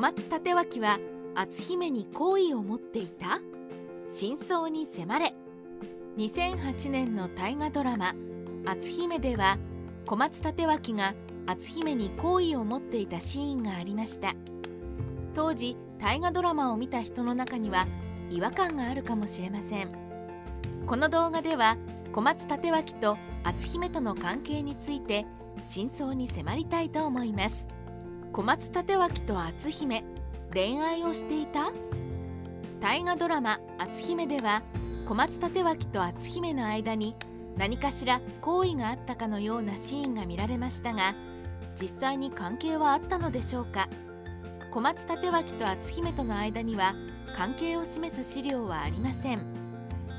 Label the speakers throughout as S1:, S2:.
S1: 松立脇は篤姫に好意を持っていた？真相に迫れ。2008年の大河ドラマ「篤姫」では小松立脇が篤姫に好意を持っていたシーンがありました。当時大河ドラマを見た人の中には違和感があるかもしれません。この動画では小松立脇と篤姫との関係について真相に迫りたいと思います。小松立脇と篤姫恋愛をしていた？大河ドラマ「篤姫」では小松立脇と篤姫の間に何かしら好意があったかのようなシーンが見られましたが実際に関係はあったのでしょうか？小松立脇と篤姫との間には関係を示す資料はありません。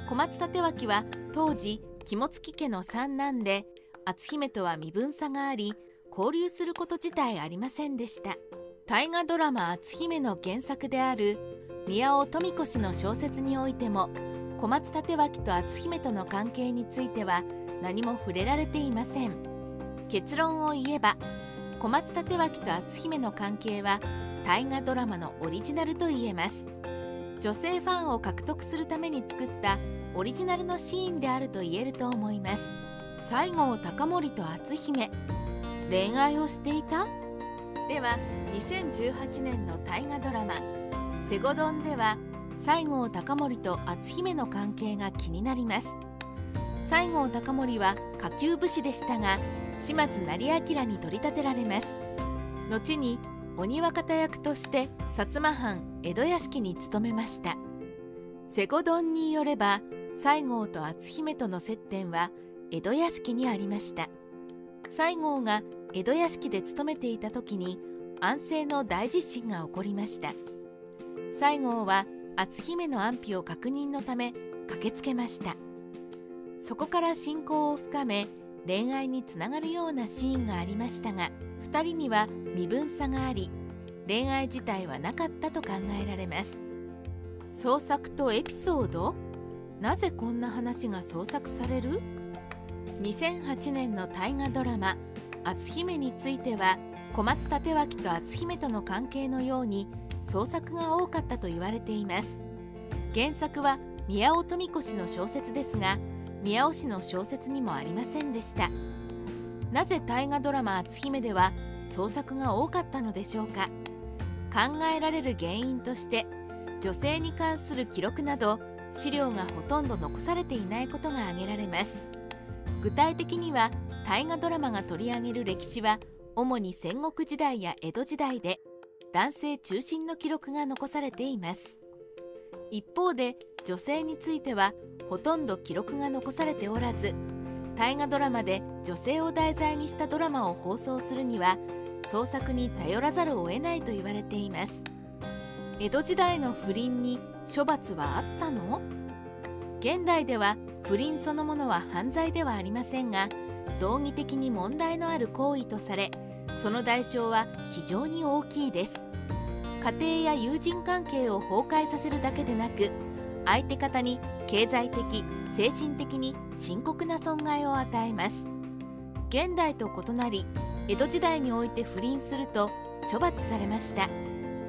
S1: 小松立脇は当時肝付家の三男で篤姫とは身分差があり交流すること自体ありませんでした。大河ドラマ「篤姫」の原作である宮尾富子氏の小説においても小松立脇と篤姫との関係については何も触れられていません。結論を言えば小松立脇と篤姫の関係は大河ドラマのオリジナルと言えます。女性ファンを獲得するために作ったオリジナルのシーンであると言えると思います。西郷隆盛と篤姫恋愛をしていた？では2018年の大河ドラマ「セゴドン」では西郷隆盛と篤姫の関係が気になります。西郷隆盛は下級武士でしたが島津成明に取り立てられます。後に鬼若方役として薩摩藩江戸屋敷に勤めました。セゴドンによれば西郷と篤姫との接点は江戸屋敷にありました。西郷が江戸屋敷で勤めていた時に安政の大地震が起こりました。西郷は篤姫の安否を確認のため駆けつけました。そこから親交を深め恋愛につながるようなシーンがありましたが2人には身分差があり恋愛自体はなかったと考えられます。創作とエピソード？なぜこんな話が創作される？2008年の大河ドラマ「篤姫」については小松立脇と篤姫との関係のように創作が多かったと言われています。原作は宮尾富子氏の小説ですが宮尾氏の小説にもありませんでした。なぜ大河ドラマ「篤姫」では創作が多かったのでしょうか。考えられる原因として女性に関する記録など資料がほとんど残されていないことが挙げられます。具体的には大河ドラマが取り上げる歴史は主に戦国時代や江戸時代で男性中心の記録が残されています。一方で女性についてはほとんど記録が残されておらず大河ドラマで女性を題材にしたドラマを放送するには創作に頼らざるを得ないと言われています。江戸時代の不倫に処罰はあったの？現代では不倫そのものは犯罪ではありませんが道義的に問題のある行為とされその代償は非常に大きいです。家庭や友人関係を崩壊させるだけでなく相手方に経済的精神的に深刻な損害を与えます。現代と異なり江戸時代において不倫すると処罰されました。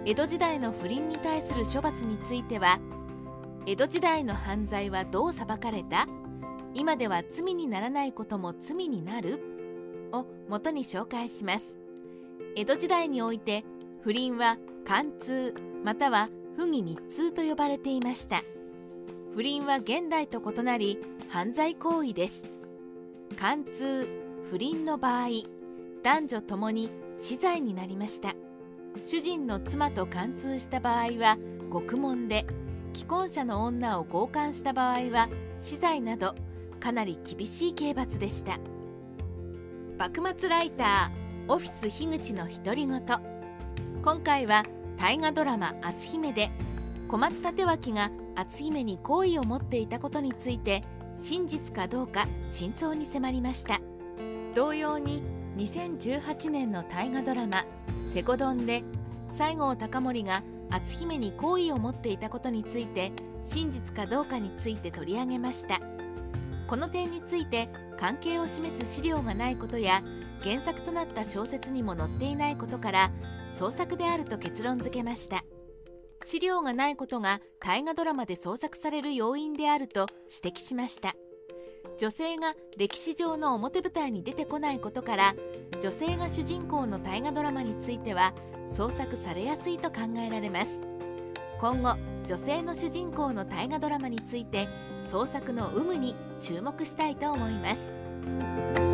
S1: 江戸時代の不倫に対する処罰については江戸時代の犯罪はどう裁かれた？今では罪にならないことも罪になる？を元に紹介します。江戸時代において不倫は貫通または不義密通と呼ばれていました。不倫は現代と異なり犯罪行為です。貫通不倫の場合男女ともに死罪になりました。主人の妻と貫通した場合は獄門で既婚者の女を強姦した場合は死罪などかなり厳しい刑罰でした。幕末ライターオフィス樋口の独り言。今回は大河ドラマ「篤姫」で小松立脇が篤姫に好意を持っていたことについて真実かどうか真相に迫りました。同様に2018年の大河ドラマ「セコドン」で西郷隆盛が篤姫に好意を持っていたことについて真実かどうかについて取り上げました。この点について関係を示す資料がないことや原作となった小説にも載っていないことから創作であると結論付けました。資料がないことが大河ドラマで創作される要因であると指摘しました。女性が歴史上の表舞台に出てこないことから女性が主人公の大河ドラマについては創作されやすいと考えられます。今後女性の主人公の大河ドラマについて創作の有無に注目したいと思います。